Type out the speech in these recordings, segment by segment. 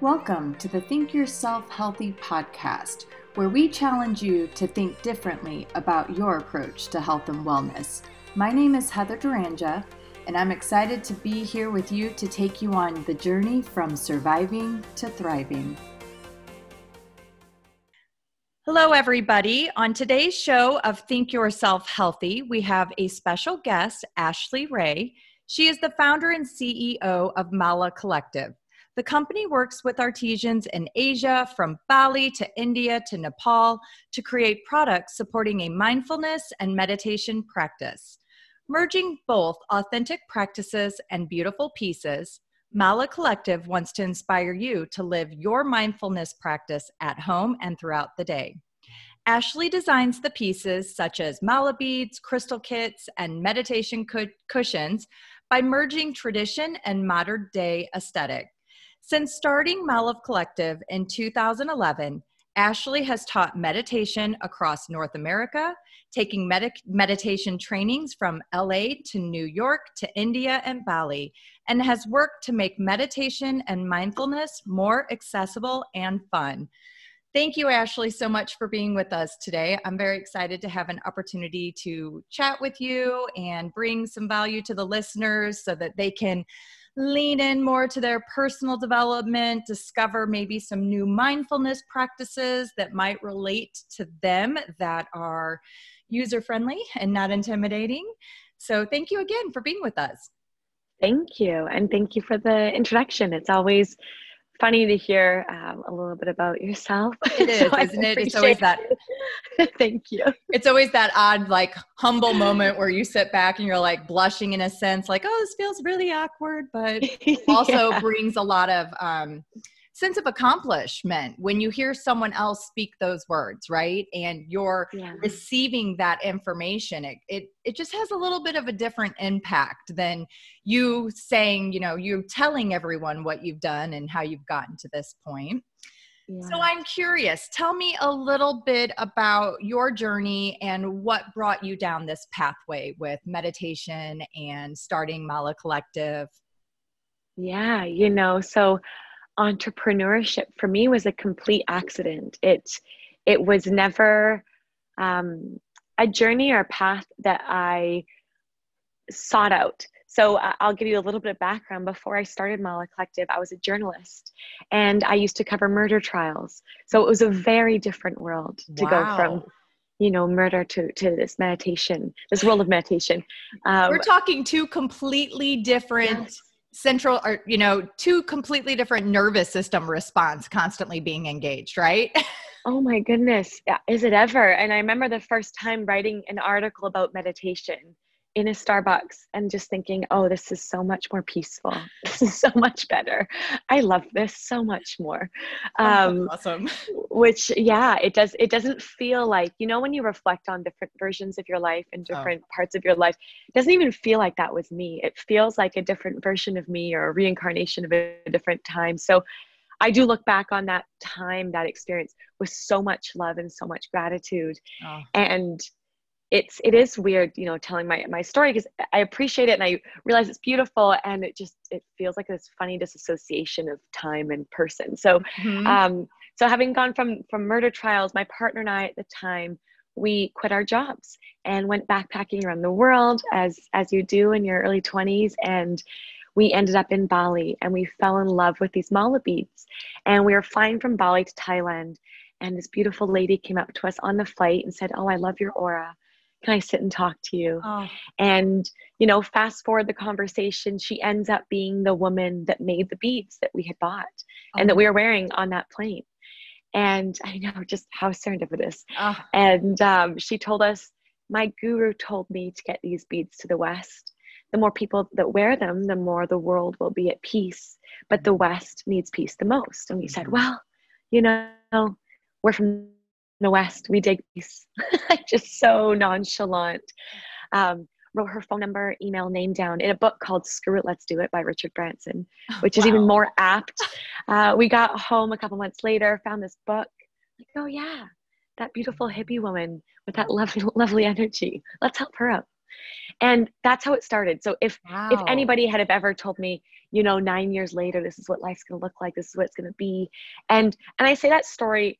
Welcome to the Think Yourself Healthy podcast, where we challenge you to think differently about your approach to health and wellness. My name is Heather Duranja, and I'm excited to be here with you to take you on the journey from surviving to thriving. Hello, everybody. On today's show of Think Yourself Healthy, we have a special guest, Ashley Ray. She is the founder and CEO of Mala Collective. The company works with artisans in Asia, from Bali to India to Nepal, to create products supporting a mindfulness and meditation practice. Merging both authentic practices and beautiful pieces, Mala Collective wants to inspire you to live your mindfulness practice at home and throughout the day. Ashley designs the pieces such as mala beads, crystal kits, and meditation cu- cushions by merging tradition and modern day aesthetic. Since starting Mala Collective in 2011, Ashley has taught meditation across North America, taking med- meditation trainings from LA to New York to India and Bali, and has worked to make meditation and mindfulness more accessible and fun. Thank you, Ashley, so much for being with us today. I'm very excited to have an opportunity to chat with you and bring some value to the listeners so that they can lean in more to their personal development, discover maybe some new mindfulness practices that might relate to them that are user friendly and not intimidating. So, thank you again for being with us. Thank you. And thank you for the introduction. It's always funny to hear um, a little bit about yourself. It is, so isn't it? It's always that. Thank you. It's always that odd, like humble moment where you sit back and you're like blushing in a sense, like, oh, this feels really awkward, but also yeah. brings a lot of um, sense of accomplishment when you hear someone else speak those words right and you're yeah. receiving that information it, it it just has a little bit of a different impact than you saying you know you telling everyone what you've done and how you've gotten to this point yeah. So I'm curious, tell me a little bit about your journey and what brought you down this pathway with meditation and starting Mala Collective. Yeah, you know, so entrepreneurship for me was a complete accident. It it was never um, a journey or a path that I sought out. So uh, I'll give you a little bit of background. Before I started Mala Collective, I was a journalist, and I used to cover murder trials. So it was a very different world to wow. go from you know murder to to this meditation this world of meditation um, we're talking two completely different yes central or you know two completely different nervous system response constantly being engaged right? Oh my goodness. Is it ever? And i remember the first time writing an article about meditation in a Starbucks and just thinking, oh, this is so much more peaceful. This is so much better. I love this so much more. Oh, um, awesome. Which, yeah, it does. It doesn't feel like you know when you reflect on different versions of your life and oh. different oh. parts of your life. It doesn't even feel like that was me. It feels like a different version of me or a reincarnation of a different time. So. I do look back on that time, that experience with so much love and so much gratitude. Oh. And it's it is weird you know telling my my story because i appreciate it and i realize it's beautiful and it just it feels like this funny disassociation of time and person. So mm-hmm. um so having gone from from murder trials my partner and i at the time we quit our jobs and went backpacking around the world as as you do in your early 20s and we ended up in bali and we fell in love with these mala beads. And we were flying from bali to thailand and this beautiful lady came up to us on the flight and said oh i love your aura can I sit and talk to you? Oh. And, you know, fast forward the conversation, she ends up being the woman that made the beads that we had bought oh. and that we were wearing on that plane. And I know just how serendipitous. Oh. And um, she told us, My guru told me to get these beads to the West. The more people that wear them, the more the world will be at peace. But the West needs peace the most. And we said, mm-hmm. Well, you know, we're from the West, we dig peace. Just so nonchalant. Um, wrote her phone number, email, name down in a book called Screw It, Let's Do It by Richard Branson, oh, which is even more apt. Uh, we got home a couple months later, found this book. Like, oh yeah, that beautiful hippie woman with that lovely, lovely energy. Let's help her out. And that's how it started. So if wow. if anybody had have ever told me, you know, nine years later, this is what life's gonna look like, this is what it's gonna be. And and I say that story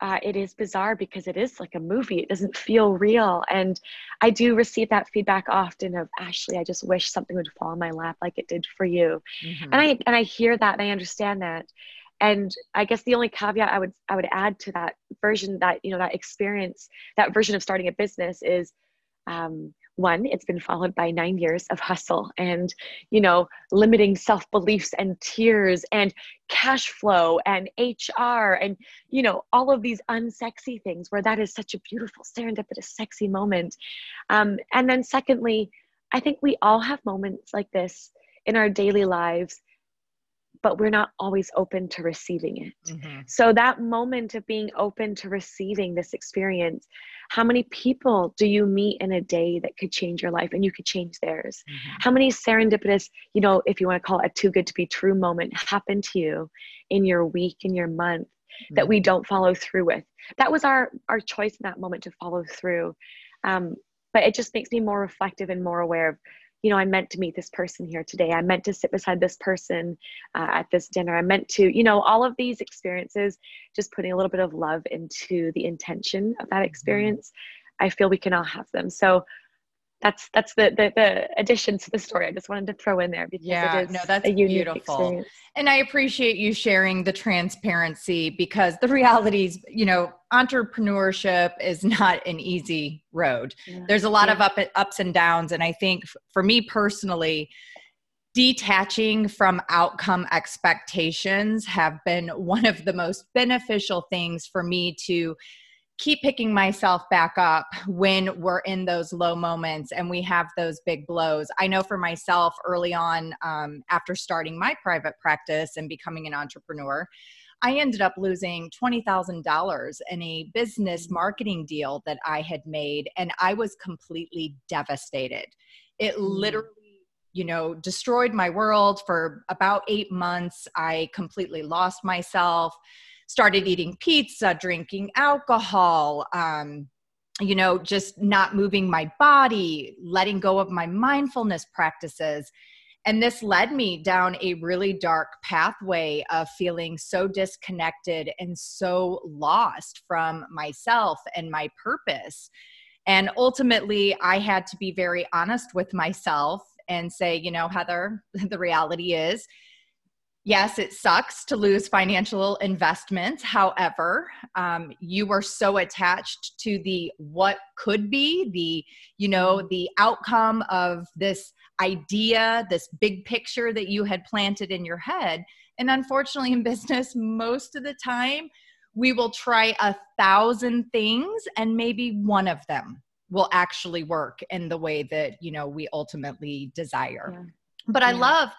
uh, it is bizarre because it is like a movie. It doesn't feel real. And I do receive that feedback often of Ashley, I just wish something would fall in my lap like it did for you. Mm-hmm. And I and I hear that and I understand that. And I guess the only caveat I would I would add to that version that you know that experience that version of starting a business is um, one it's been followed by nine years of hustle and you know limiting self-beliefs and tears and cash flow and hr and you know all of these unsexy things where that is such a beautiful serendipitous sexy moment. Um, and then secondly i think we all have moments like this in our daily lives but we're not always open to receiving it. Mm-hmm. So, that moment of being open to receiving this experience, how many people do you meet in a day that could change your life and you could change theirs? Mm-hmm. How many serendipitous, you know, if you want to call it a too good to be true moment, happen to you in your week, in your month? Mm-hmm. That we mm-hmm. don't follow through with. That was our our choice in that moment to follow through. Um, but it just makes me more reflective and more aware of you know, I meant to meet this person here today. I meant to sit beside this person uh, at this dinner. I meant to, you know, all of these experiences, just putting a little bit of love into the intention of that mm-hmm. experience. I feel we can all have them. So that's that's the, the the addition to the story. I just wanted to throw in there because yeah, it is no, that's beautiful. Experience. And I appreciate you sharing the transparency because the reality is, you know, entrepreneurship is not an easy road. Yeah. There's a lot yeah. of up ups and downs, and I think for me personally, detaching from outcome expectations have been one of the most beneficial things for me to keep picking myself back up when we're in those low moments and we have those big blows. I know for myself early on, um, after starting my private practice and becoming an entrepreneur, I ended up losing $20,000 in a business mm. marketing deal that I had made, and I was completely devastated. It mm. literally you know, destroyed my world for about eight months. I completely lost myself started eating pizza, drinking alcohol, um, you know, just not moving my body, letting go of my mindfulness practices. And this led me down a really dark pathway of feeling so disconnected and so lost from myself and my purpose. And ultimately, I had to be very honest with myself and say, you know, Heather, the reality is yes, it sucks to lose financial investments. However, um, you were so attached to the what could be, the, you know, the outcome of this idea, this big picture that you had planted in your head. And unfortunately, in business, most of the time, we will try a thousand things and maybe one of them will actually work in the way that, you know, we ultimately desire. Yeah. But yeah. I love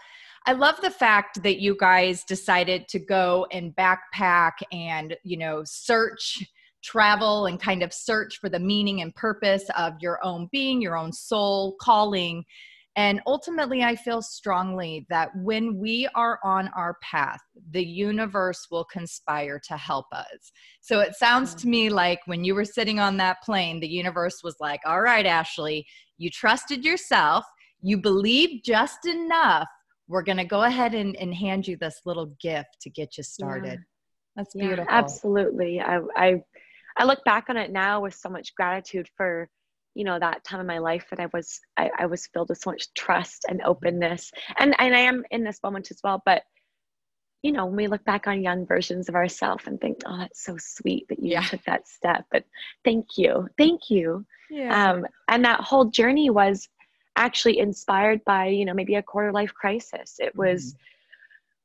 I love the fact that you guys decided to go and backpack and, you know, search, travel, and kind of search for the meaning and purpose of your own being, your own soul, calling. And ultimately, I feel strongly that when we are on our path, the universe will conspire to help us. So it sounds to mm. me like when you were sitting on that plane, the universe was like, all right, Ashley, you trusted yourself, you believed just enough we're going to go ahead and, and hand you this little gift to get you started. Yeah. That's beautiful. Yeah, absolutely. I, I, I look back on it now with so much gratitude for, you know, that time in my life that I was, I, I was filled with so much trust and openness. And, and I am in this moment as well, but you know, when we look back on young versions of ourselves and think, oh, that's so sweet that you yeah. took that step. But thank you. Thank you. Yeah. Um, and that whole journey was actually inspired by you know maybe a quarter life crisis it was mm-hmm.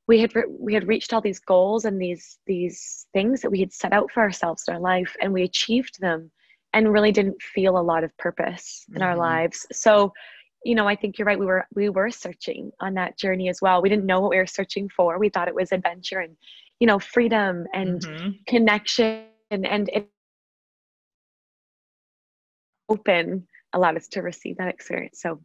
we had re- we had reached all these goals and these these things that we had set out for ourselves in our life and we achieved them and really didn't feel a lot of purpose in mm-hmm. our lives so you know i think you're right we were we were searching on that journey as well we didn't know what we were searching for we thought it was adventure and you know freedom and mm-hmm. connection and, and it open allowed us to receive that experience. So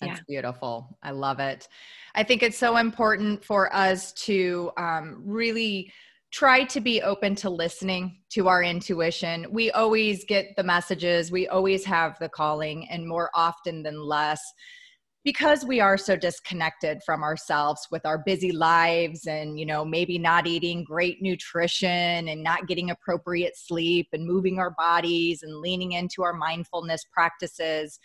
that's yeah. beautiful. I love it. I think it's so important for us to um, really try to be open to listening to our intuition. We always get the messages, we always have the calling, and more often than less, because we are so disconnected from ourselves with our busy lives and you know maybe not eating great nutrition and not getting appropriate sleep and moving our bodies and leaning into our mindfulness practices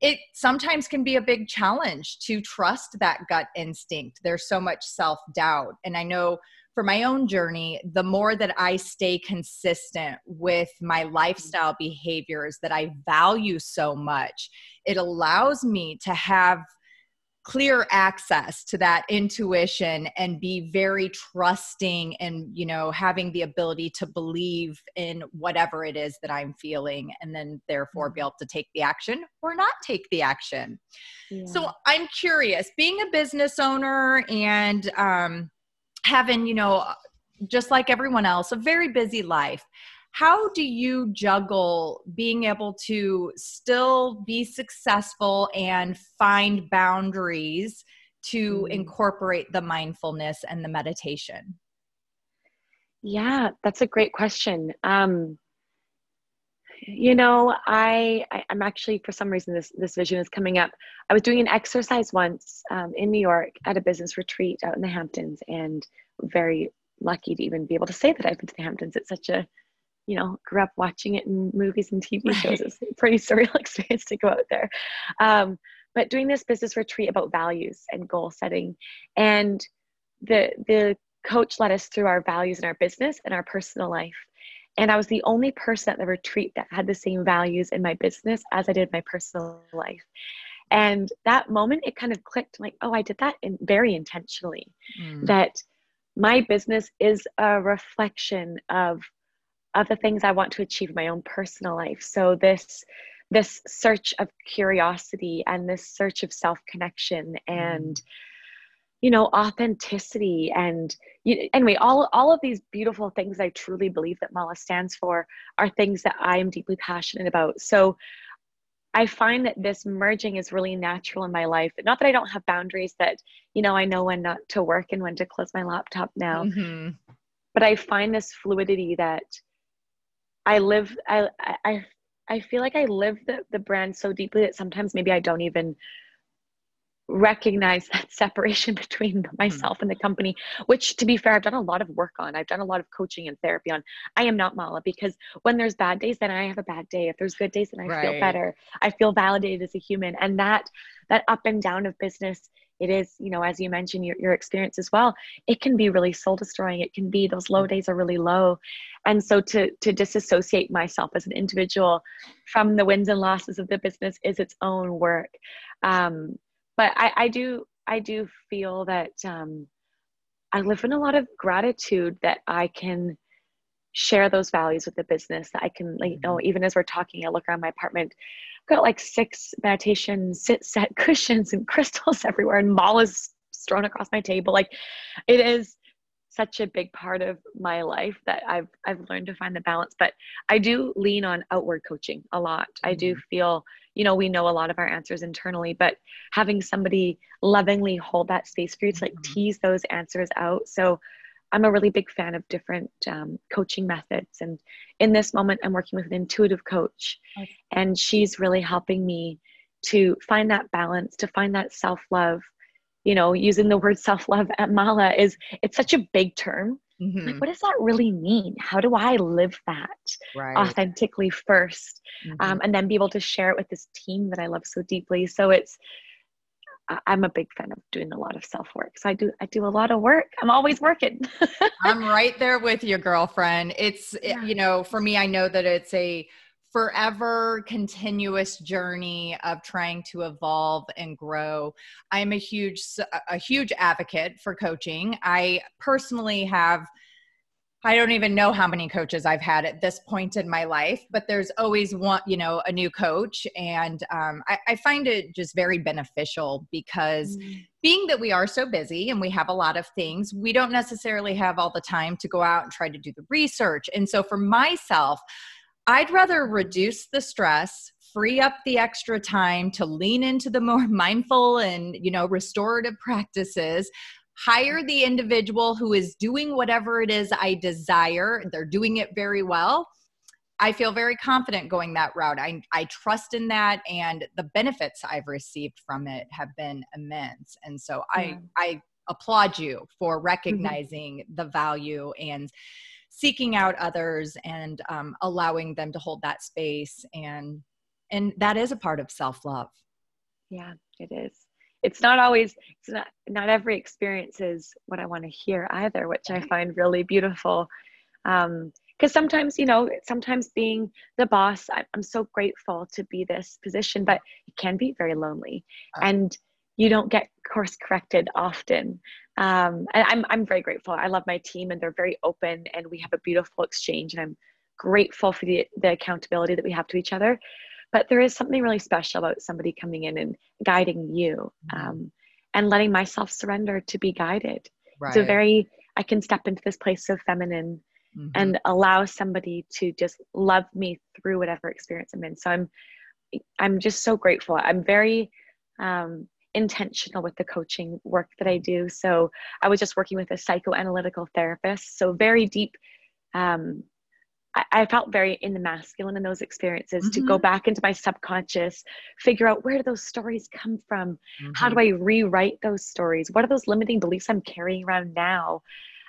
it sometimes can be a big challenge to trust that gut instinct. There's so much self doubt and i know for my own journey, the more that I stay consistent with my lifestyle behaviors that I value so much, it allows me to have clear access to that intuition and be very trusting and you know having the ability to believe in whatever it is that i'm feeling and then therefore be mm-hmm. able to take the action or not take the action yeah. so i'm curious being a business owner and um, having, you know, just like everyone else, a very busy life. How do you juggle being able to still be successful and find boundaries to mm. incorporate the mindfulness and the meditation? Yeah, that's a great question. Um, you know, I, I am actually for some reason this this vision is coming up. I was doing an exercise once um, in New York at a business retreat out in the Hamptons, and very lucky to even be able to say that I've been to the Hamptons. It's such a, you know, grew up watching it in movies and TV right. shows. It's a pretty surreal experience to go out there. Um, but doing this business retreat about values and goal setting, and the the coach led us through our values in our business and our personal life. And I was the only person at the retreat that had the same values in my business as I did my personal life. And that moment, it kind of clicked like, oh, I did that in, very intentionally. Mm. That my business is a reflection of of the things I want to achieve in my own personal life. So this this search of curiosity and this search of self connection and mm. You know authenticity and you, anyway all all of these beautiful things I truly believe that Mala stands for are things that I am deeply passionate about. So I find that this merging is really natural in my life. Not that I don't have boundaries that, you know, I know when not to work and when to close my laptop now. Mm-hmm. But I find this fluidity that I live I I I feel like I live the, the brand so deeply that sometimes maybe I don't even recognize that separation between hmm. myself and the company which to be fair i've done a lot of work on. I've done a lot of coaching and therapy on. I am not mala because when there's bad days then i have a bad day. If there's good days then i right. feel better. I feel validated as a human. And that that up and down of business it is you know as you mentioned your, your experience as well it can be really soul destroying it can be those low days are really low. And so to to disassociate myself as an individual from the wins and losses of the business is its own work. Um, but I, I do I do feel that um, I live in a lot of gratitude that I can share those values with the business. That I can, like, you know, mm-hmm. even as we're talking, I look around my apartment, I've got like six meditation sit set cushions and crystals everywhere, and malas thrown across my table. Like, it is such a big part of my life that I've I've learned to find the balance. But I do lean on outward coaching a lot. Mm-hmm. I do mm-hmm. feel, you know, we know a lot of our answers internally, but having somebody lovingly hold that space for you to like mm-hmm. tease those answers out. So I'm a really big fan of different um, coaching methods. And in this moment, I'm working with an intuitive coach, okay. and she's really helping me to find that balance, to find that self love, you know using the word self-love at mala is it's such a big term mm-hmm. like what does that really mean how do i live that right. authentically 1st um, mm-hmm. um, and then be able to share it with this team that i love so deeply so it's I'm a big fan of doing a lot of self work. So I do I do a lot of work. I'm always working. I'm right there with you, girlfriend. It's yeah. you know, for me I know that it's a forever continuous journey of trying to evolve and grow i'm a huge a huge advocate for coaching i personally have I don't even know how many coaches I've had at this point in my life, but there's always one, you know, a new coach. And um, I, I, find it just very beneficial because mm. being that we are so busy and we have a lot of things, we don't necessarily have all the time to go out and try to do the research. And so for myself, I'd rather reduce the stress, free up the extra time to lean into the more mindful and, you know, restorative practices, hire the individual who is doing whatever it is I desire. They're doing it very well. I feel very confident going that route. I, I trust in that, and the benefits I've received from it have been immense. And so yeah. I, I applaud you for mm-hmm. recognizing mm-hmm. the value and seeking out others and um, allowing them to hold that space. And and that is a part of self-love. Yeah it is. It's not always it's not not every experience is what i want to hear either which i find really beautiful. Um because sometimes you know sometimes being the boss i'm so grateful to be this position but it can be very lonely. Uh, and you don't get course corrected often um, and I'm, I'm very grateful i love my team and they're very open and we have a beautiful exchange and i'm grateful for the, the accountability that we have to each other but there is something really special about somebody coming in and guiding you mm-hmm. um, and letting myself surrender to be guided right. it's a very i can step into this place of feminine mm-hmm. and allow somebody to just love me through whatever experience i'm in so i'm i'm just so grateful i'm very um, intentional with the coaching work that I do. So I was just working with a psychoanalytical therapist. So very deep. Um, I, I felt very in the masculine in those experiences mm-hmm. to go mm-hmm. back into my subconscious, figure out where do those stories come from? Mm-hmm. How do I rewrite those stories? What are those limiting beliefs I'm carrying around now?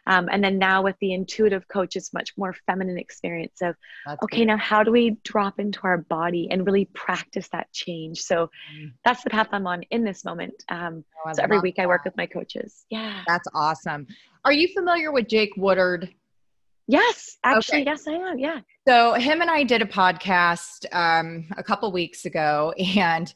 Um, and then now with the intuitive coach, it's much more feminine experience of, that's okay, good. now how do we drop into our body and really practice that change? So mm. that's the path I'm on in this moment. Um, oh, so every week that. I work with my coaches. Yeah. That's awesome. Are you familiar with Jake Woodard? Yes, actually, okay. yes, I am. Yeah. So him and I did a podcast um, a couple weeks ago, and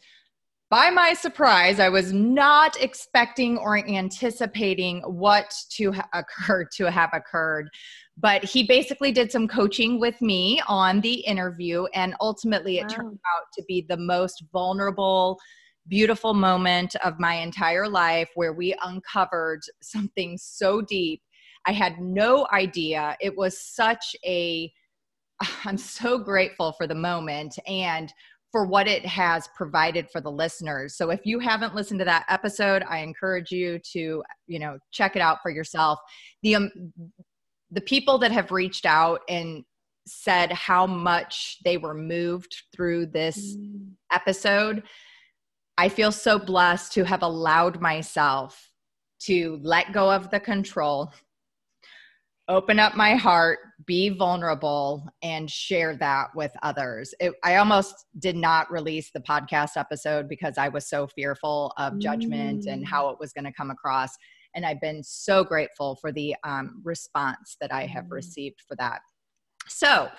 by my surprise, I was not expecting or anticipating what to ha- occur to have occurred. But he basically did some coaching with me on the interview, and ultimately, it wow. turned out to be the most vulnerable, beautiful moment of my entire life where we uncovered something so deep. I had no idea. It was such a I'm so grateful for the moment. And for what it has provided for the listeners. So if you haven't listened to that episode, I encourage you to, you know, check it out for yourself. The um, the people that have reached out and said how much they were moved through this mm. episode, I feel so blessed to have allowed myself to let go of the control open up my heart, be vulnerable, and share that with others. It, I almost did not release the podcast episode because I was so fearful of judgment mm. and how it was going to come across. And I've been so grateful for the um, response that I have mm. received for that. So,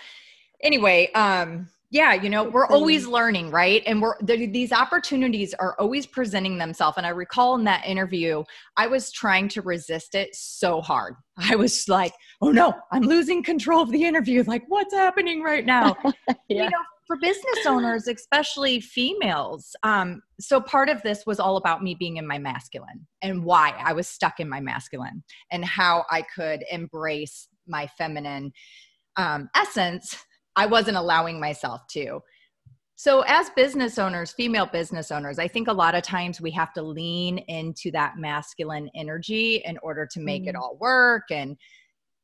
anyway, um, yeah you know we're always learning right? And we're these opportunities are always presenting themselves. And i recall in that interview i was trying to resist it so hard. I was like oh no i'm losing control of the interview. Like what's happening right now? Yeah. you know for business owners especially females um, so part of this was all about me being in my masculine and why i was stuck in my masculine and how i could embrace my feminine um, essence I wasn't allowing myself to. So, as business owners, female business owners, I think a lot of times we have to lean into that masculine energy in order to make mm. it all work and,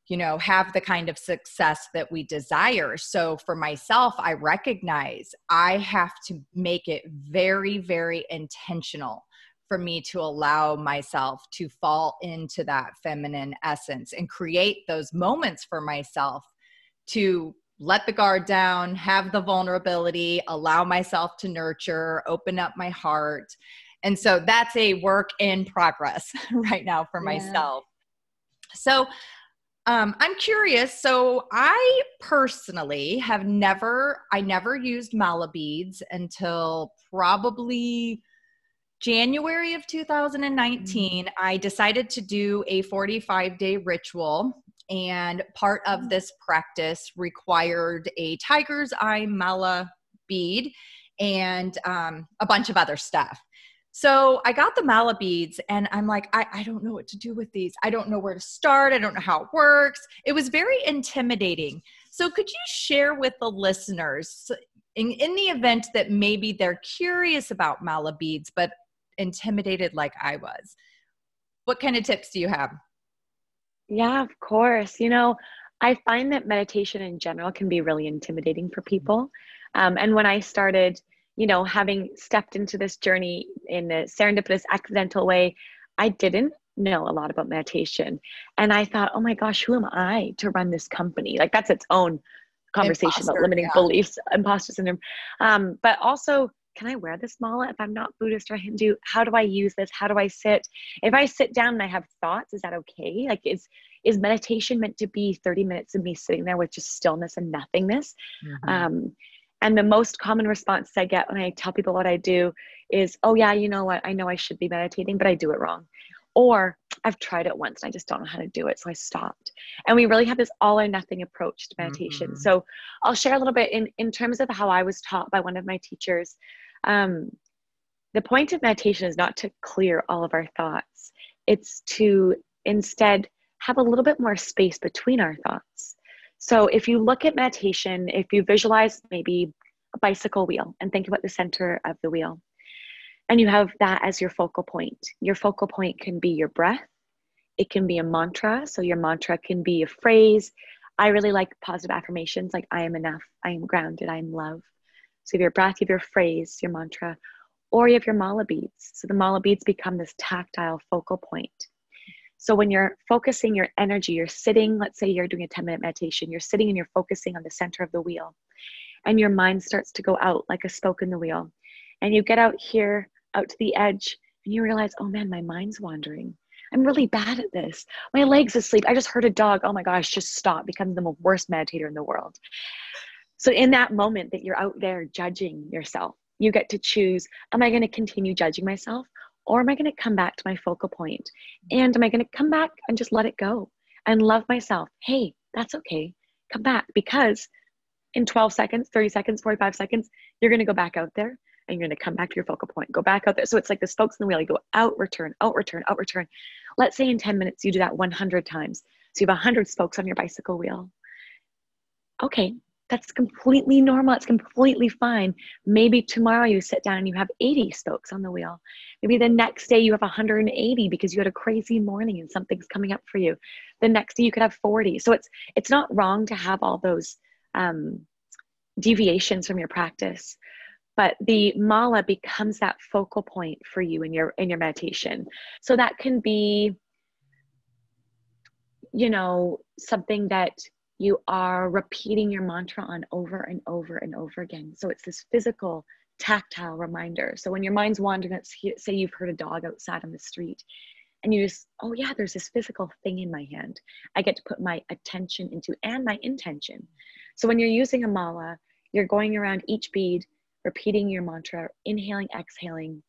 you know, have the kind of success that we desire. So, for myself, I recognize I have to make it very, very intentional for me to allow myself to fall into that feminine essence and create those moments for myself to let the guard down, have the vulnerability, allow myself to nurture, open up my heart. And so that's a work in progress right now for yeah. myself. So um, I'm curious. So I personally have never, I never used mala beads until probably January of 2019. Mm-hmm. I decided to do a 45 day ritual and part of mm. this practice required a tiger's eye mala bead and um, a bunch of other stuff. So I got the mala beads and I'm like, I, I don't know what to do with these. I don't know where to start. I don't know how it works. It was very intimidating. So could you share with the listeners in, in the event that maybe they're curious about mala beads, but intimidated like I was? what kind of tips do you have? Yeah, of course. You know, I find that meditation in general can be really intimidating for people. Um, and when I started, you know, having stepped into this journey in a serendipitous, accidental way, I didn't know a lot about meditation. And I thought, oh my gosh, who am I to run this company? Like that's its own conversation Imposter, about limiting yeah. beliefs, imposter syndrome. Um, but also, can I wear this mala if I'm not Buddhist or Hindu? How do I use this? How do I sit? If I sit down and I have thoughts, is that okay? Like is is meditation meant to be 30 minutes of me sitting there with just stillness and nothingness? Mm-hmm. Um, and the most common response I get when I tell people what I do is, oh yeah, you know what? I know I should be meditating, but I do it wrong. Or I've tried it once and I just don't know how to do it. So I stopped. And we really have this all or nothing approach to meditation. Mm-hmm. So I'll share a little bit in, in terms of how I was taught by one of my teachers. Um, the point of meditation is not to clear all of our thoughts, it's to instead have a little bit more space between our thoughts. So if you look at meditation, if you visualize maybe a bicycle wheel and think about the center of the wheel, and you have that as your focal point. Your focal point can be your breath, it can be a mantra. So, your mantra can be a phrase. I really like positive affirmations like, I am enough, I am grounded, I am love. So, you have your breath, you have your phrase, your mantra, or you have your mala beads. So, the mala beads become this tactile focal point. So, when you're focusing your energy, you're sitting, let's say you're doing a 10 minute meditation, you're sitting and you're focusing on the center of the wheel, and your mind starts to go out like a spoke in the wheel. And you get out here out to the edge and you realize, oh man, my mind's wandering. I'm really bad at this. My leg's asleep. I just heard a dog. Oh my gosh, just stop. Become the worst meditator in the world. So, in that moment that you're out there judging yourself, you get to choose Am I going to continue judging myself? Or am I going to come back to my focal point? And am I going to come back and just let it go and love myself? Hey, that's okay. Come back because in 12 seconds, 30 seconds, 45 seconds, you're going to go back out there and you're going to come back to your focal point, go back out there. So it's like the spokes in the wheel. You go out, return, out, return, out, return. Let's say in 10 minutes you do that 100 times. So you have 100 spokes on your bicycle wheel. Okay, that's completely normal. It's completely fine. Maybe tomorrow you sit down and you have 80 spokes on the wheel. Maybe the next day you have 180 because you had a crazy morning and something's coming up for you. The next day you could have 40. So it's it's not wrong to have all those um, deviations from your practice but the mala becomes that focal point for you in your in your meditation so that can be you know something that you are repeating your mantra on over and over and over again. So it's this physical tactile reminder. So when your mind's wandering let's say you've heard a dog outside on the street and you just oh yeah there's this physical thing in my hand. I get to put my attention into and my intention. So when you're using a mala you're going around each bead repeating your mantra, inhaling, exhaling,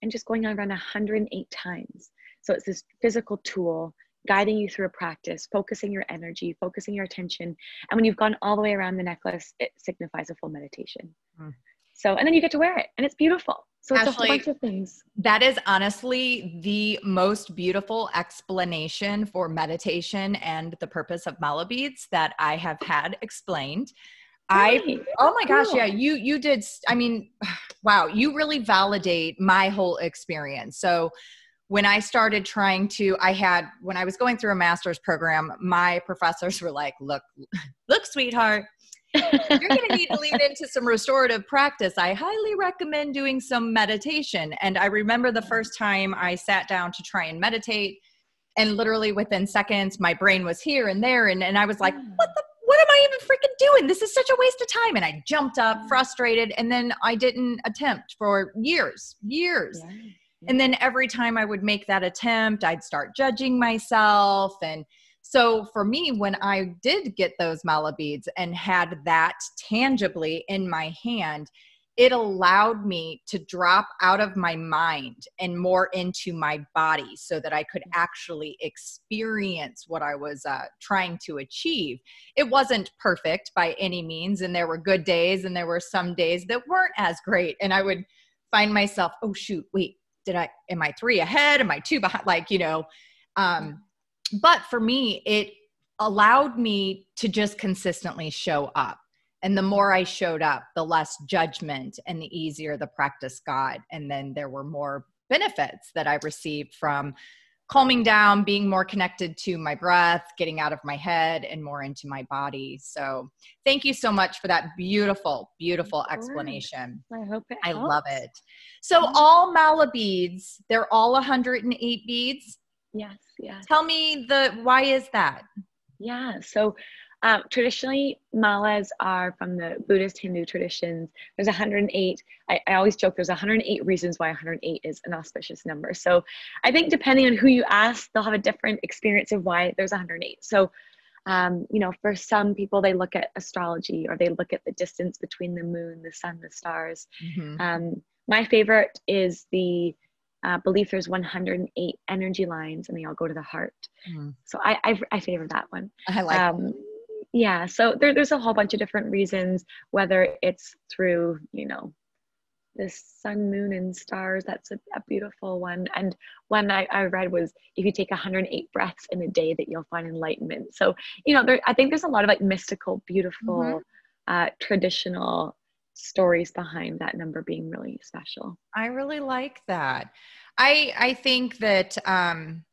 and just going around 108 times. So it's this physical tool guiding you through a practice, focusing your energy, focusing your attention. And when you've gone all the way around the necklace, it signifies a full meditation. Mm. So, and then you get to wear it and it's beautiful. So it's Ashley, a bunch of things. That is honestly the most beautiful explanation for meditation and the purpose of mala beads that I have had explained. I oh my gosh, cool. yeah, you you did I mean, wow, you really validate my whole experience. So when I started trying to I had when I was going through a master's program, my professors were like, "Look, look sweetheart, you're going to need to lean into some restorative practice. I highly recommend doing some meditation." And I remember the first time I sat down to try and meditate and literally within seconds my brain was here and there and, and I was like, "What the what am I even freaking doing? This is such a waste of time. And I jumped up mm. frustrated and then I didn't attempt for years, years. Yeah. And then every time I would make that attempt, I'd start judging myself. And so for me, when I did get those mala beads and had that tangibly in my hand, it allowed me to drop out of my mind and more into my body so that I could actually experience what I was uh, trying to achieve. It wasn't perfect by any means, and there were good days, and there were some days that weren't as great. And I would find myself, oh, shoot, wait, did I, am I three ahead? Am I two behind? Like, you know, um, but for me, it allowed me to just consistently show up and the more i showed up the less judgment and the easier the practice got and then there were more benefits that i received from calming down, being more connected to my breath, getting out of my head and more into my body. So, thank you so much for that beautiful, beautiful explanation. I hope it I helps. love it. So, all mala beads, they're all 108 beads. Yes, yes. Tell me the why is that? Yeah. So um, traditionally, malas are from the Buddhist Hindu traditions. There's 108. I, I, always joke there's 108 reasons why 108 is an auspicious number. So I think depending on who you ask, they'll have a different experience of why there's 108. So, um, you know, for some people, they look at astrology or they look at the distance between the moon, the sun, the stars. Mm-hmm. Um, my favorite is the uh, belief there's 108 energy lines and they all go to the heart. Mm. So I, I, I favor that one. I like. Um, yeah. So there, there's a whole bunch of different reasons, whether it's through you know the sun, moon, and stars. That's a, a beautiful one. And one I, I, read was if you take 108 breaths in a day, that you'll find enlightenment. So you know, there, I think there's a lot of like mystical, beautiful, mm-hmm. uh, traditional stories behind that number being really special. I really like that. I I think that um,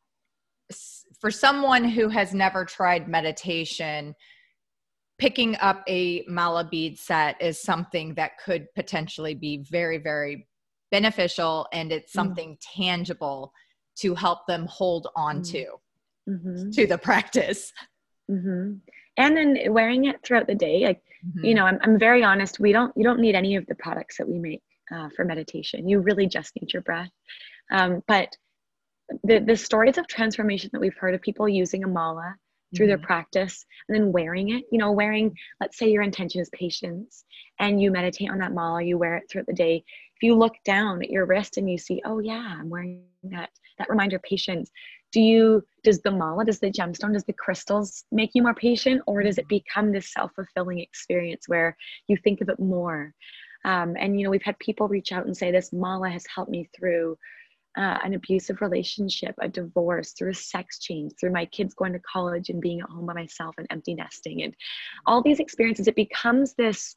for someone who has never tried meditation, picking up a mala bead set is something that could potentially be very very beneficial, and it's mm. something mm. tangible to help them hold on mm. to mm-hmm. to the practice. Mm-hmm. And then wearing it throughout the day, like mm-hmm. you know, I'm I'm very honest. We don't you don't need any of the products that we make uh, for meditation. You really just need your breath. Um, but the, the stories of transformation that we've heard of people using a mala through mm-hmm. their practice and then wearing it, you know, wearing, let's say your intention is patience and you meditate on that mala, you wear it throughout the day. If you look down at your wrist and you see, oh yeah, I'm wearing that, that reminder patience. Do you, does the mala, does the gemstone, does the crystals make you more patient or does it mm-hmm. become this self-fulfilling experience where you think of it more? Um, and you know, we've had people reach out and say, this mala has helped me through uh, an abusive relationship, a divorce, through a sex change, through my kids going to college and being at home by myself and empty nesting, and all these experiences, it becomes this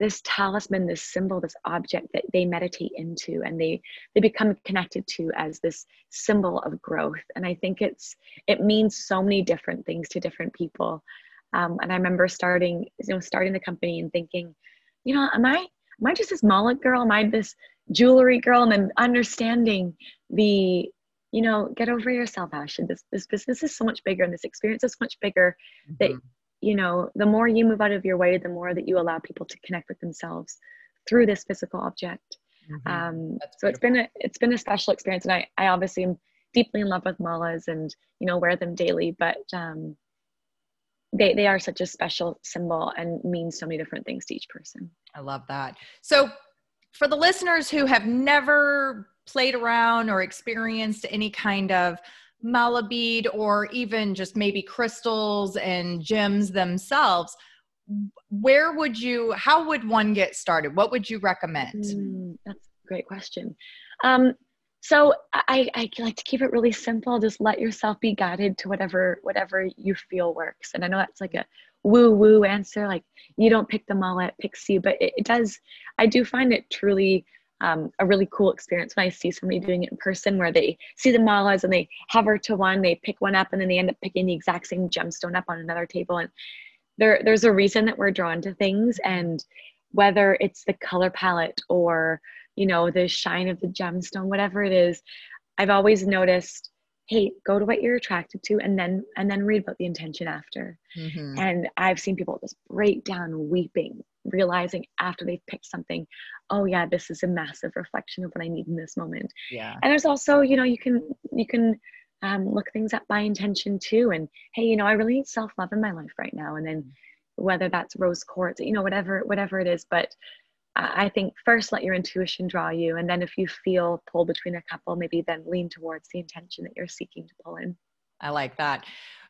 this talisman, this symbol, this object that they meditate into and they they become connected to as this symbol of growth. And I think it's it means so many different things to different people. Um, and I remember starting, you know, starting the company and thinking, you know, am I am I just this mala girl? Am I this jewelry girl and then understanding the you know get over yourself ashley. This this business is so much bigger and this experience is so much bigger mm-hmm. that you know the more you move out of your way the more that you allow people to connect with themselves through this physical object. Mm-hmm. um, so it's been a it's been a special experience and i i obviously am deeply in love with malas and you know wear them daily but um they they are such a special symbol and mean so many different things to each person. I love that. So for the listeners who have never played around or experienced any kind of mala bead or even just maybe crystals and gems themselves where would you how would one get started? What would you recommend? Mm, that's a great question. Um, so I, I like to keep it really simple. Just let yourself be guided to whatever whatever you feel works. And i know that's like a woo woo answer like you don't pick the mala it picks you. But it, it does i do find it truly um, a really cool experience when i see somebody doing it in person where they see the malas and they hover to one they pick one up and then they end up picking the exact same gemstone up on another table. And there there's a reason that we're drawn to things and whether it's the color palette or you know the shine of the gemstone whatever it is i've always noticed hey go to what you're attracted to and then and then read about the intention after mm-hmm. and i've seen people just break down weeping realizing after they've picked something oh yeah this is a massive reflection of what i need in this moment yeah and there's also you know you can you can um, look things up by intention too and hey you know i really need self-love in my life right now and then mm-hmm. whether that's rose quartz you know whatever whatever it is but I think first let your intuition draw you, and then if you feel pulled between a couple, maybe then lean towards the intention that you're seeking to pull in. I like that.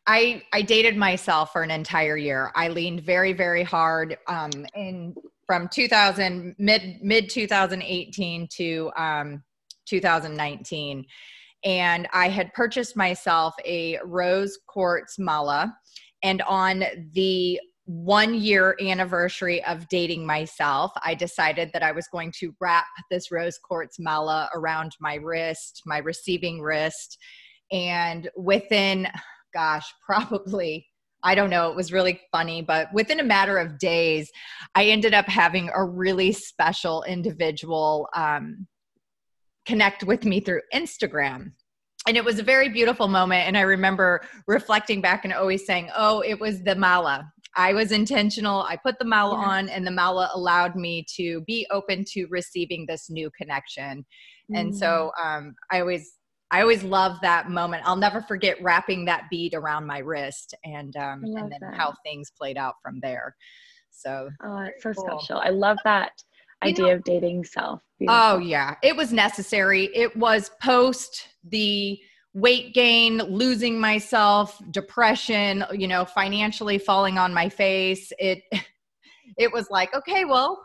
I I dated myself for an entire year. I leaned very very hard um, in from 2000 mid mid 2018 to um, 2019, and I had purchased myself a rose quartz mala, and on the one year anniversary of dating myself, I decided that I was going to wrap this rose quartz mala around my wrist, my receiving wrist, And within, gosh, probably I don't know, it was really funny, but within a matter of days, I ended up having a really special individual um, connect with me through Instagram. And it was a very beautiful moment. And I remember reflecting back and always saying, oh, it was the mala. I was intentional. I put the mala yeah. on, and the mala allowed me to be open to receiving this new connection. Mm. And so mm. um, I always I always love that moment. I'll never forget wrapping that bead around my wrist and um, and then that. how things played out from there. So oh, it's so cool. special. I love that idea know, of dating self. Beautiful. Oh yeah, it was necessary. It was post the weight gain, losing myself, depression, you know, financially falling on my face. It it was like, okay, well,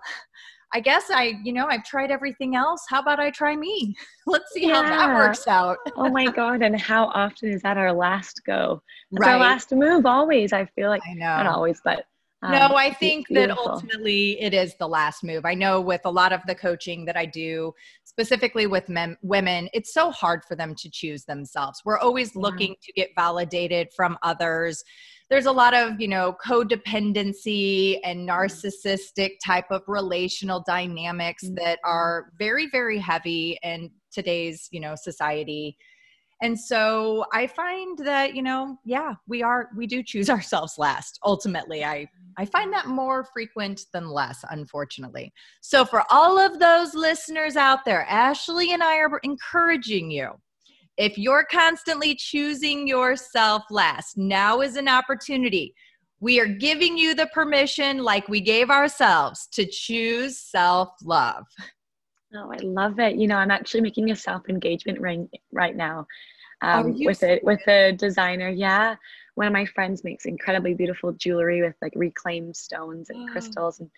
I guess I, you know, I've tried everything else. How about I try me? Let's see yeah. how that works out. oh my God. And how often is that our last go? It's right. our last move always. I feel like, I know. not always, but. Um, no, I think that ultimately it is the last move. I know with a lot of the coaching that I do, specifically with men, women, it's so hard for them to choose themselves. We're always yeah. looking to get validated from others there's a lot of you know codependency and narcissistic type of relational dynamics mm-hmm. that are very very heavy in today's you know society and so i find that you know yeah we are we do choose ourselves last ultimately i i find that more frequent than less unfortunately so for all of those listeners out there ashley and i are encouraging you if you're constantly choosing yourself last, now is an opportunity. We are giving you the permission, like we gave ourselves, to choose self love. Oh, I love it. You know, I'm actually making a self engagement ring right now um, with a with a designer. Yeah, one of my friends makes incredibly beautiful jewelry with like reclaimed stones and crystals, and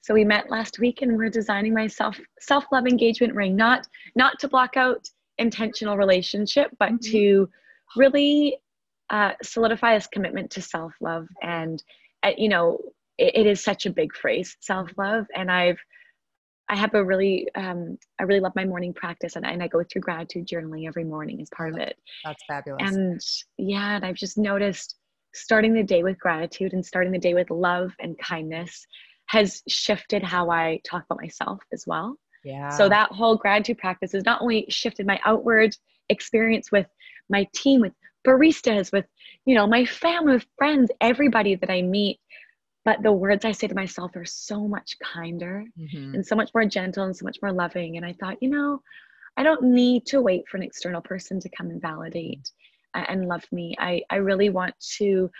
so we met last week, and we're designing my self self love engagement ring. Not not to block out intentional relationship, but mm-hmm. to really uh, solidify this commitment to self love. And, uh, you know, it, it is such a big phrase, self love. And I've, I have a really, um, I really love my morning practice and, and I go through gratitude journaling every morning as part of it. That's fabulous. And yeah, and I've just noticed starting the day with gratitude and starting the day with love and kindness has shifted how I talk about myself as well. Yeah. So that whole gratitude practice has not only shifted my outward experience with my team, with baristas, with you know my family, with friends, everybody that I meet, but the words I say to myself are so much kinder mm-hmm. and so much more gentle and so much more loving. And I thought, you know, I don't need to wait for an external person to come and validate and love me. I, I really want to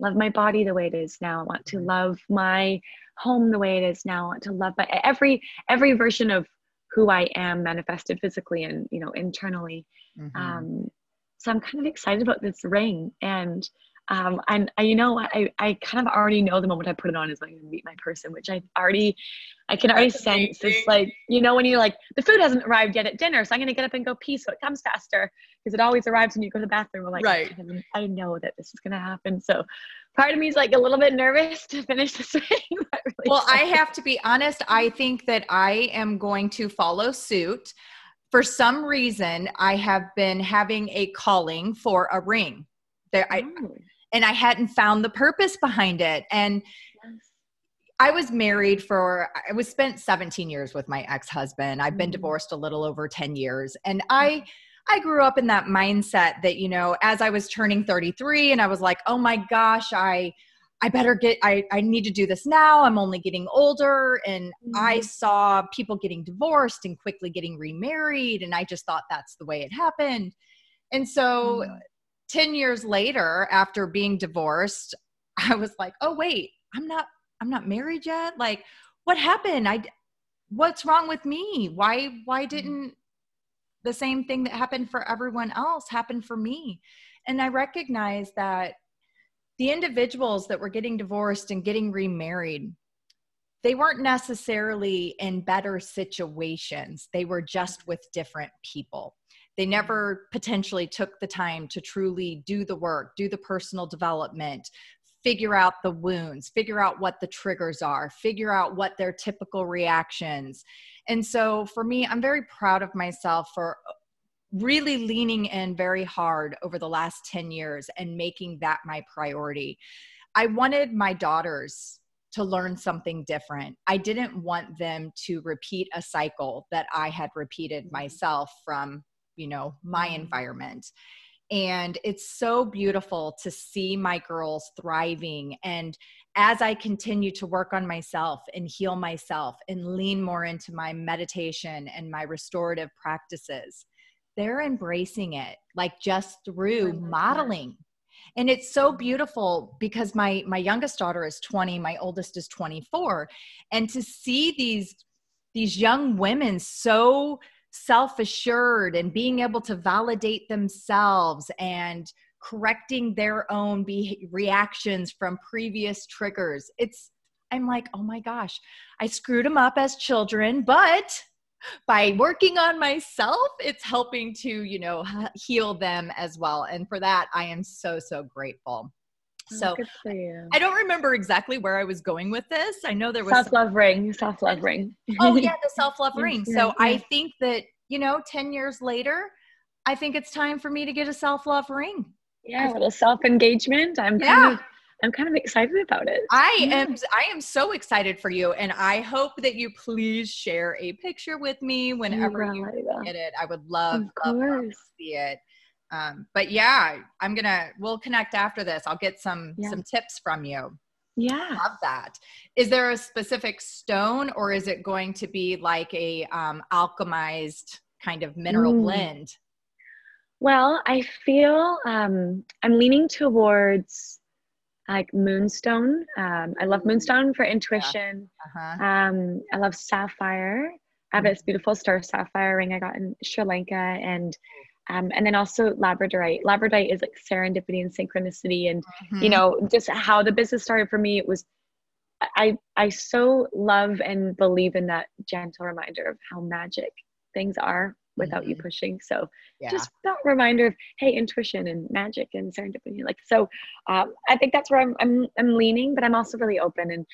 love my body the way it is now. I want to love my home the way it is now. I want to love my every every version of who I am manifested physically and you know internally. Mm-hmm. Um, so I'm kind of excited about this ring, and um, and I, you know I I kind of already know the moment I put it on is when I'm gonna meet my person, which I already I can already That's sense amazing. it's like you know when you're like the food hasn't arrived yet at dinner, so I'm gonna get up and go pee so it comes faster because it always arrives when you go to the bathroom. I'm like right. I know that this is gonna happen, so part of me is like a little bit nervous to finish this ring. really well, I have to be honest. I think that I am going to follow suit. For some reason, I have been having a calling for a ring. There, I. and I hadn't found the purpose behind it. And yes. I was married for, I was spent 17 years with my ex husband. I've been mm. divorced a little over 10 years. And I, I grew up in that mindset that, you know, as I was turning 33 and I was like, oh my gosh, I, I better get, I, I need to do this now. I'm only getting older. And mm-hmm. I saw people getting divorced and quickly getting remarried. And I just thought that's the way it happened. And so mm-hmm. 10 years later, after being divorced, I was like, oh, wait, I'm not, I'm not married yet. Like, what happened? I, what's wrong with me? Why, why mm-hmm. didn't the same thing that happened for everyone else happen for me. And I recognize that the individuals that were getting divorced and getting remarried, they weren't necessarily in better situations. They were just with different people. They never potentially took the time to truly do the work, do the personal development, figure out the wounds, figure out what the triggers are, figure out what their typical reactions. And so for me, I'm very proud of myself for really leaning in very hard over the last 10 years and making that my priority. I wanted my daughters to learn something different. I didn't want them to repeat a cycle that I had repeated mm-hmm. myself from, you know, my mm-hmm. environment. And it's so beautiful to see my girls thriving. And as I continue to work on myself and heal myself and lean more into my meditation and my restorative practices, they're embracing it like just through modeling and it's so beautiful because my my youngest daughter is 20 my oldest is 24 and to see these these young women so self-assured and being able to validate themselves and correcting their own be- reactions from previous triggers. It's i'm like oh my gosh i screwed them up as children but by working on myself it's helping to you know heal them as well. And for that i am so so grateful Oh, so I don't remember exactly where I was going with this. I know there was self love ring, self love ring. oh yeah, the self love ring. So I think that you know, ten years later, I think it's time for me to get a self love ring. Yeah, a little self engagement. I'm yeah. kind of I'm kind of excited about it. I am I am so excited for you and I hope that you please share a picture with me whenever you get it. I would love, love to see it. Um, but yeah, I'm gonna we'll connect after this. I'll get some yeah. some tips from you. Yeah. Love that. Is there a specific stone or is it going to be like a um, alchemized kind of mineral mm. blend? Well, I feel um, I'm leaning towards like moonstone. Um, I love moonstone for intuition. Yeah. Uh-huh. Um, I love sapphire. I have this mm-hmm. beautiful star sapphire ring I got in Sri Lanka, and um, and then also labradorite. Labradorite is like serendipity and synchronicity, and mm-hmm. you know just how the business started for me. It was I I so love and believe in that gentle reminder of how magic things are without mm-hmm. you pushing. So yeah. just that reminder of hey, intuition and magic and serendipity. Like so, um, I think that's where I'm, I'm I'm leaning, but I'm also really open. And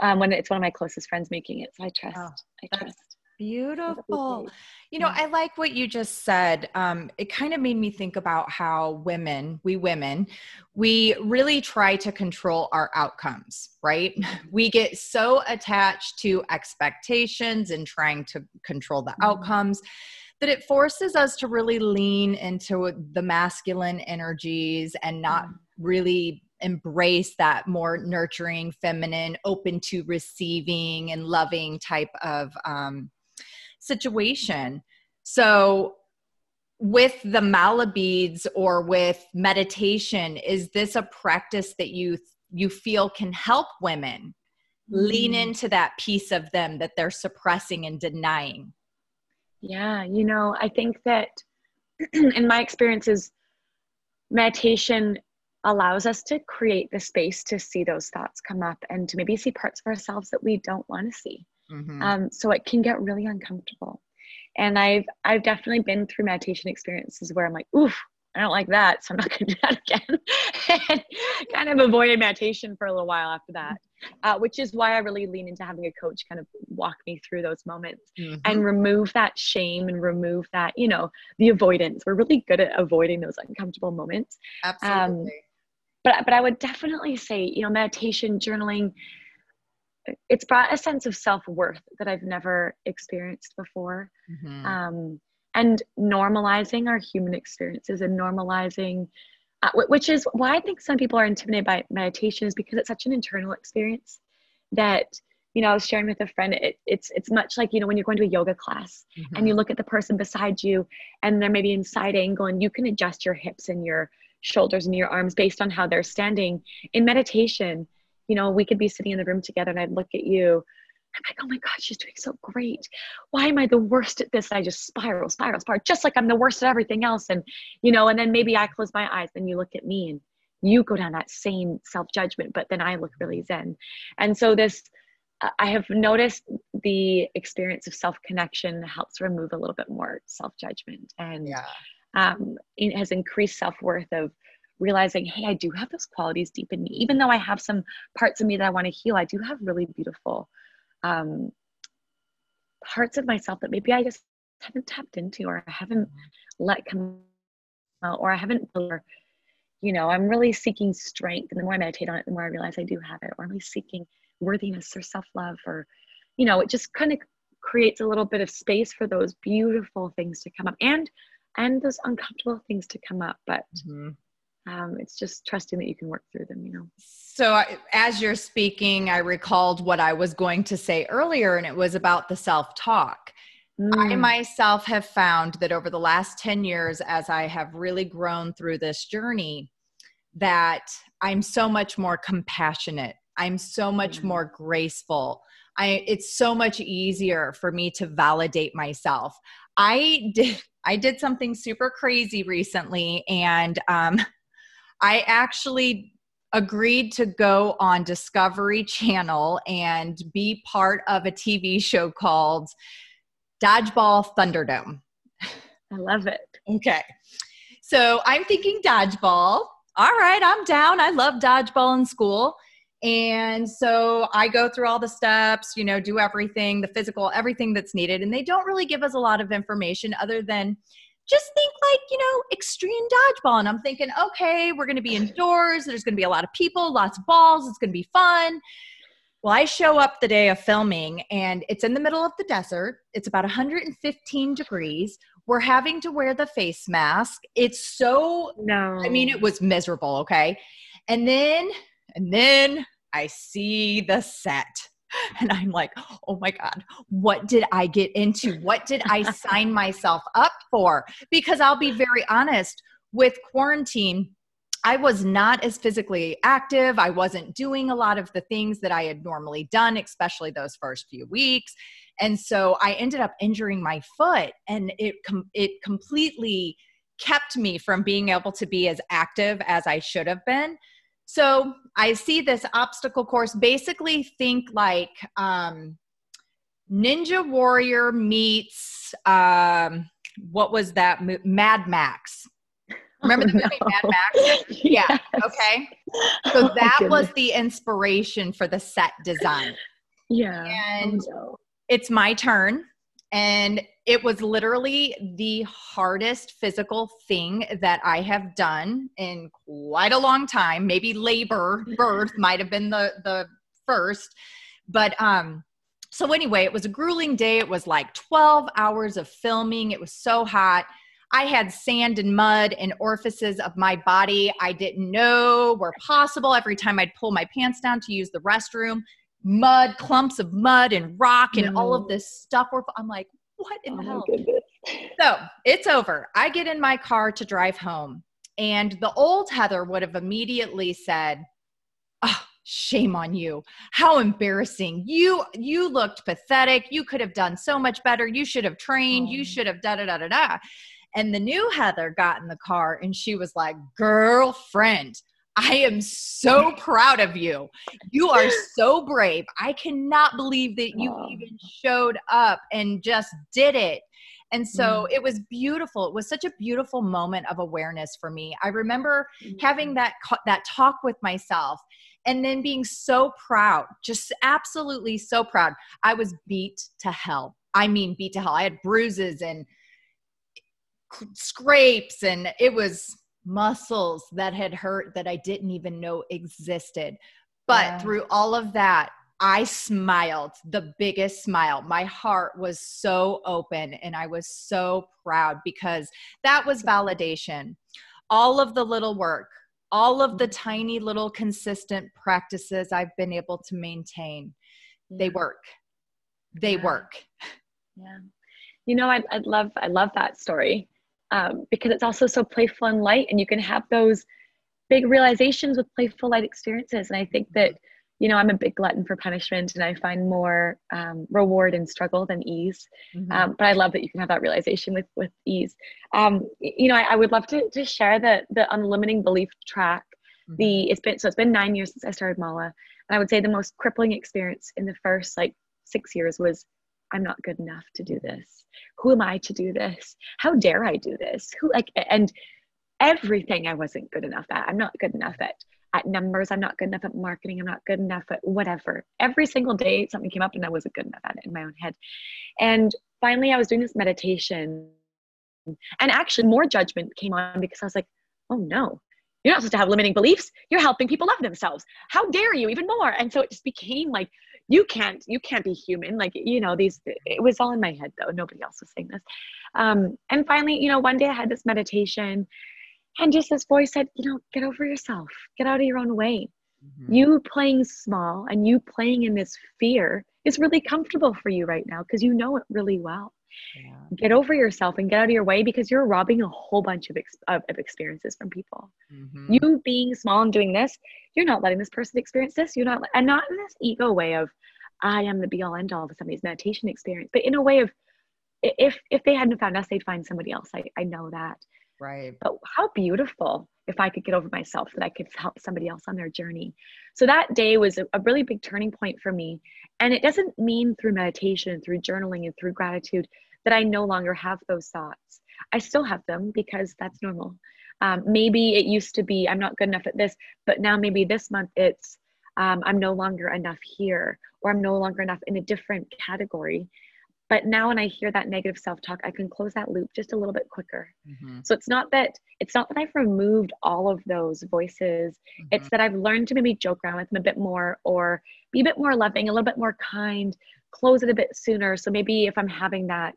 um, when it's one of my closest friends making it, so I trust. Oh, I trust. Beautiful. You know, I like what you just said. Um, it kind of made me think about how women, we women, we really try to control our outcomes, right? We get so attached to expectations and trying to control the mm-hmm. outcomes that it forces us to really lean into the masculine energies and not really embrace that more nurturing, feminine, open to receiving and loving type of um, situation. So, with the mala beads or with meditation, is this a practice that you you feel can help women mm. lean into that piece of them that they're suppressing and denying? Yeah, you know, I think that in my experiences, meditation allows us to create the space to see those thoughts come up and to maybe see parts of ourselves that we don't want to see. Mm-hmm. Um, so it can get really uncomfortable. And I've I've definitely been through meditation experiences where I'm like, oof, I don't like that, so I'm not going to do that again. and kind of avoided meditation for a little while after that, uh, which is why I really lean into having a coach kind of walk me through those moments mm-hmm. and remove that shame and remove that, you know, the avoidance. We're really good at avoiding those uncomfortable moments. Absolutely. Um, but but I would definitely say, you know, meditation, journaling, it's brought a sense of self worth that I've never experienced before. Mm-hmm. Um, and normalizing our human experiences and normalizing uh, which is why i think some people are intimidated by meditation is because it's such an internal experience that you know i was sharing with a friend it, it's it's much like you know when you're going to a yoga class mm-hmm. and you look at the person beside you and they're maybe in side angle and you can adjust your hips and your shoulders and your arms based on how they're standing in meditation you know we could be sitting in the room together and i'd look at you I'm like, oh my God, she's doing so great. Why am I the worst at this? And I just spiral, spiral, spiral, just like I'm the worst at everything else. And, you know, and then maybe I close my eyes and you look at me and you go down that same self judgment, but then I look really zen. And so this, uh, I have noticed the experience of self connection helps remove a little bit more self judgment and yeah. um, it has increased self worth of realizing, hey, I do have those qualities deep in me. Even though I have some parts of me that I want to heal, I do have really beautiful um, parts of myself that maybe I just haven't tapped into or I haven't let come out or I haven't or you know, I'm really seeking strength. And the more I meditate on it, the more I realize I do have it. Or I'm really seeking worthiness or self-love or, you know, it just kind of creates a little bit of space for those beautiful things to come up and and those uncomfortable things to come up. But mm-hmm um, it's just trusting that you can work through them you know so I, as you're speaking i recalled what i was going to say earlier and it was about the self-talk mm. i myself have found that over the last 10 years as i have really grown through this journey that i'm so much more compassionate i'm so much mm. more graceful I, it's so much easier for me to validate myself. I did I did something super crazy recently, and um, I actually agreed to go on Discovery Channel and be part of a TV show called Dodgeball Thunderdome. I love it. Okay. So I'm thinking dodgeball. All right, I'm down. I love dodgeball in school. And so I go through all the steps, you know, do everything, the physical, everything that's needed. And they don't really give us a lot of information other than just think like, you know, extreme dodgeball. And I'm thinking, okay, we're going to be indoors. There's going to be a lot of people, lots of balls. It's going to be fun. Well, I show up the day of filming and it's in the middle of the desert. It's about 115 degrees. We're having to wear the face mask. It's so, no. I mean, it was miserable. Okay. And then, and then I see the set And I'm like, oh my God, what did I get into? What did I sign myself up for? Because I'll be very honest with quarantine. I was not as physically active. I wasn't doing a lot of the things that I had normally done, especially those first few weeks. And so I ended up injuring my foot and it com- it completely kept me from being able to be as active as I should have been. So I see this obstacle course. Basically, think like um, Ninja Warrior meets um, what was that? Mad Max. Remember the movie Mad Max? Yeah. Yes. Okay. So oh that was the inspiration for the set design. Yeah. And oh, it's my turn. And it was literally the hardest physical thing that I have done in quite a long time. Maybe labor, birth might have been the the first. But um so anyway, it was a grueling day. It was like 12 hours of filming. It was so hot. I had sand and mud in orifices of my body I didn't know were possible. Every time I'd pull my pants down to use the restroom, mud, clumps of mud and rock and mm. all of this stuff I'm like, what in oh the hell? So it's over. I get in my car to drive home. And the old Heather would have immediately said, oh, shame on you how embarrassing you you looked pathetic you could have done so much better you should have trained oh. you should have da da da da da and the new heather got in the car and she was like girlfriend I am so proud of you. You are so brave. I cannot believe that you oh. even showed up and just did it. And so mm. it was beautiful. It was such a beautiful moment of awareness for me. I remember mm. having that that talk with myself and then being so proud, just absolutely so proud. I was beat to hell. I mean beat to hell. I had bruises and scrapes and it was muscles that had hurt that I didn't even know existed. But yeah. through all of that, I smiled the biggest smile. My heart was so open and I was so proud because that was validation. All of the little work, all of the tiny little consistent practices I've been able to maintain, yeah. they work. They yeah. work. Yeah. You know, I, I love I love that story um, because it's also so playful and light and you can have those big realizations with playful light experiences and i think that you know i'm a big glutton for punishment and i find more um, reward in struggle than ease mm-hmm. um, but i love that you can have that realization with with ease um, you know I, I, would love to, to share the the unlimiting belief track mm-hmm. the it's been so it's been nine years since i started mala and i would say the most crippling experience in the first like six years was I'm not good enough to do this. Who am I to do this? How dare I do this? Who like and everything I wasn't good enough at. I'm not good enough at at numbers. I'm not good enough at marketing. I'm not good enough at whatever. Every single day something came up and I wasn't good enough at it in my own head. And finally I was doing this meditation and actually more judgment came on because I was like, oh no, you're not supposed to have limiting beliefs. You're helping people love themselves. How dare you even more? And so it just became like, you can't, you can't be human. Like, you know, these, it was all in my head though. Nobody else was saying this. Um, and finally, you know, one day I had this meditation and just this voice said, you know, get over yourself, get out of your own way. Mm-hmm. You playing small and you playing in this fear is really comfortable for you right now because you know it really well. Yeah. Get over yourself and get out of your way because you're robbing a whole bunch of, ex- of, of, experiences from people. Mm-hmm. You being small and doing this, you're not letting this person experience this. You're not, and not in this ego way of, I am the be all end all of somebody's meditation experience, but in a way of, if if they hadn't found us, they'd find somebody else. I, I know that. Right. But how beautiful if I could get over myself that I could help somebody else on their journey. So that day was a, a really big turning point for me. And it doesn't mean through meditation, through journaling, and through gratitude that I no longer have those thoughts. I still have them because that's normal. Um, maybe it used to be I'm not good enough at this, but now maybe this month it's um, I'm no longer enough here, or I'm no longer enough in a different category. But now when I hear that negative self-talk, I can close that loop just a little bit quicker. Mm-hmm. So it's not that it's not that I've removed all of those voices. Mm-hmm. It's that I've learned to maybe joke around with them a bit more or be a bit more loving, a little bit more kind, close it a bit sooner. So maybe if I'm having that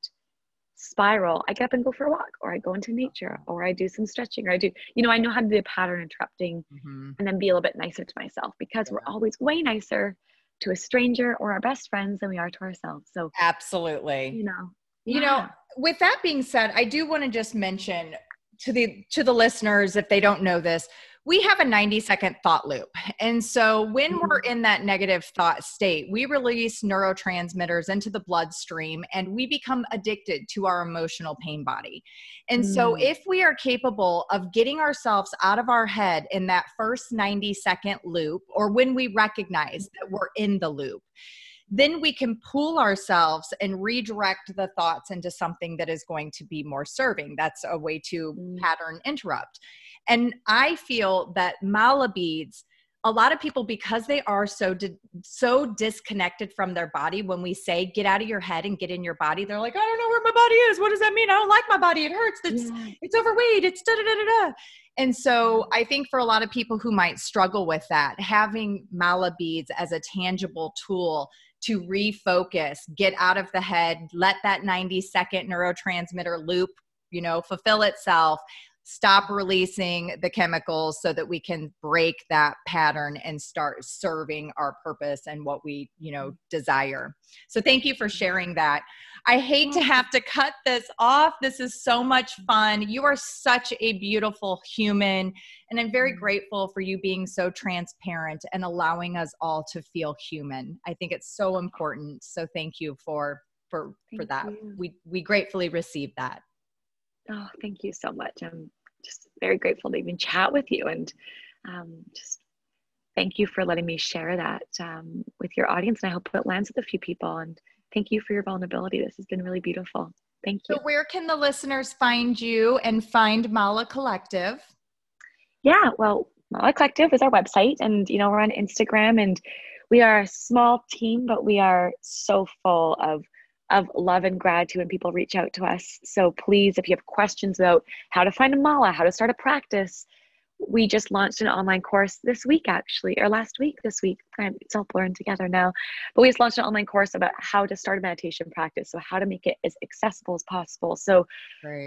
spiral, I get up and go for a walk, or I go into nature, or I do some stretching, or I do, you know, I know how to do a pattern interrupting mm-hmm. and then be a little bit nicer to myself because yeah. we're always way nicer to a stranger or our best friends than we are to ourselves. So, absolutely. You know, yeah. you know, with that being said, I do want to just mention to the to the listeners if they don't know this we have a 90 second thought loop. And so when mm-hmm. we're in that negative thought state, we release neurotransmitters into the bloodstream and we become addicted to our emotional pain body. And mm. so if we are capable of getting ourselves out of our head in that first 90 second loop, or when we recognize that we're in the loop, then we can pool ourselves and redirect the thoughts into something that is going to be more serving. That's a way to mm. pattern interrupt. And I feel that mala beads, a lot of people because they are so di- so disconnected from their body when we say get out of your head and get in your body they're like i don't know where my body is what does that mean i don't like my body it hurts it's yeah. it's overweight it's da da da da da and so i think for a lot of people who might struggle with that having mala beads as a tangible tool to refocus get out of the head let that 90 second neurotransmitter loop you know fulfill itself stop releasing the chemicals so that we can break that pattern and start serving our purpose and what we you know desire. So thank you for sharing that. I hate to have to cut this off. This is so much fun. You are such a beautiful human and i'm very grateful for you being so transparent and allowing us all to feel human. I think it's so important. So thank you for for thank for that. you. we we gratefully receive that. Oh, thank you so much. I'm just very grateful to even chat with you and um, just thank you for letting me share that um, with your audience. And I hope it lands with a few people. And thank you for your vulnerability. This has been really beautiful. Thank you. So, where can the listeners find you and find Mala Collective? Yeah, well, Mala Collective is our website, and you know we're on Instagram, and we are a small team, but we are so full of of love and gratitude when people reach out to us. So please, if you have questions about how to find a mala, how to start a practice, we just launched an online course this week, actually, or last week, this week. It's all blurring together now. But we just launched an online course about how to start a meditation practice. So, how to make it as accessible as possible. So,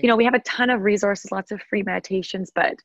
you know, we have a ton of resources, lots of free meditations, but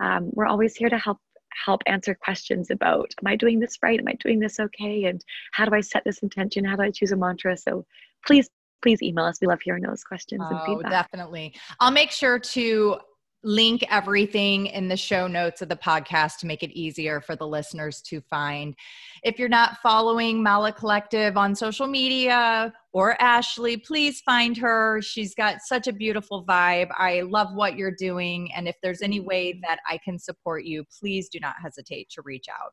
um, we're always here to help help answer questions about am i doing this right am i doing this okay and how do i set this intention how do i choose a mantra so please please email us we love hearing those questions oh, and feedback definitely i'll make sure to link everything in the show notes of the podcast to make it easier for the listeners to find. If you're not following Mala Collective on social media or Ashley, please find her. She's got such a beautiful vibe. I love what you're doing. And if there's any way that I can support you, please do not hesitate to reach out.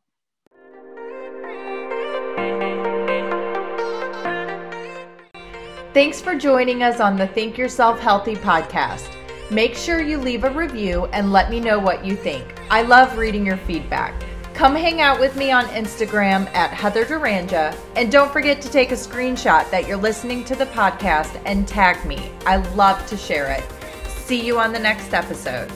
Thanks for joining us on the Think Yourself Healthy podcast. Make sure you leave a review and let me know what you think. I love reading your feedback. Come hang out with me on Instagram at Heather Duranja. And don't forget to take a screenshot that you're listening to the podcast and tag me. I love to share it. See you on the next episode.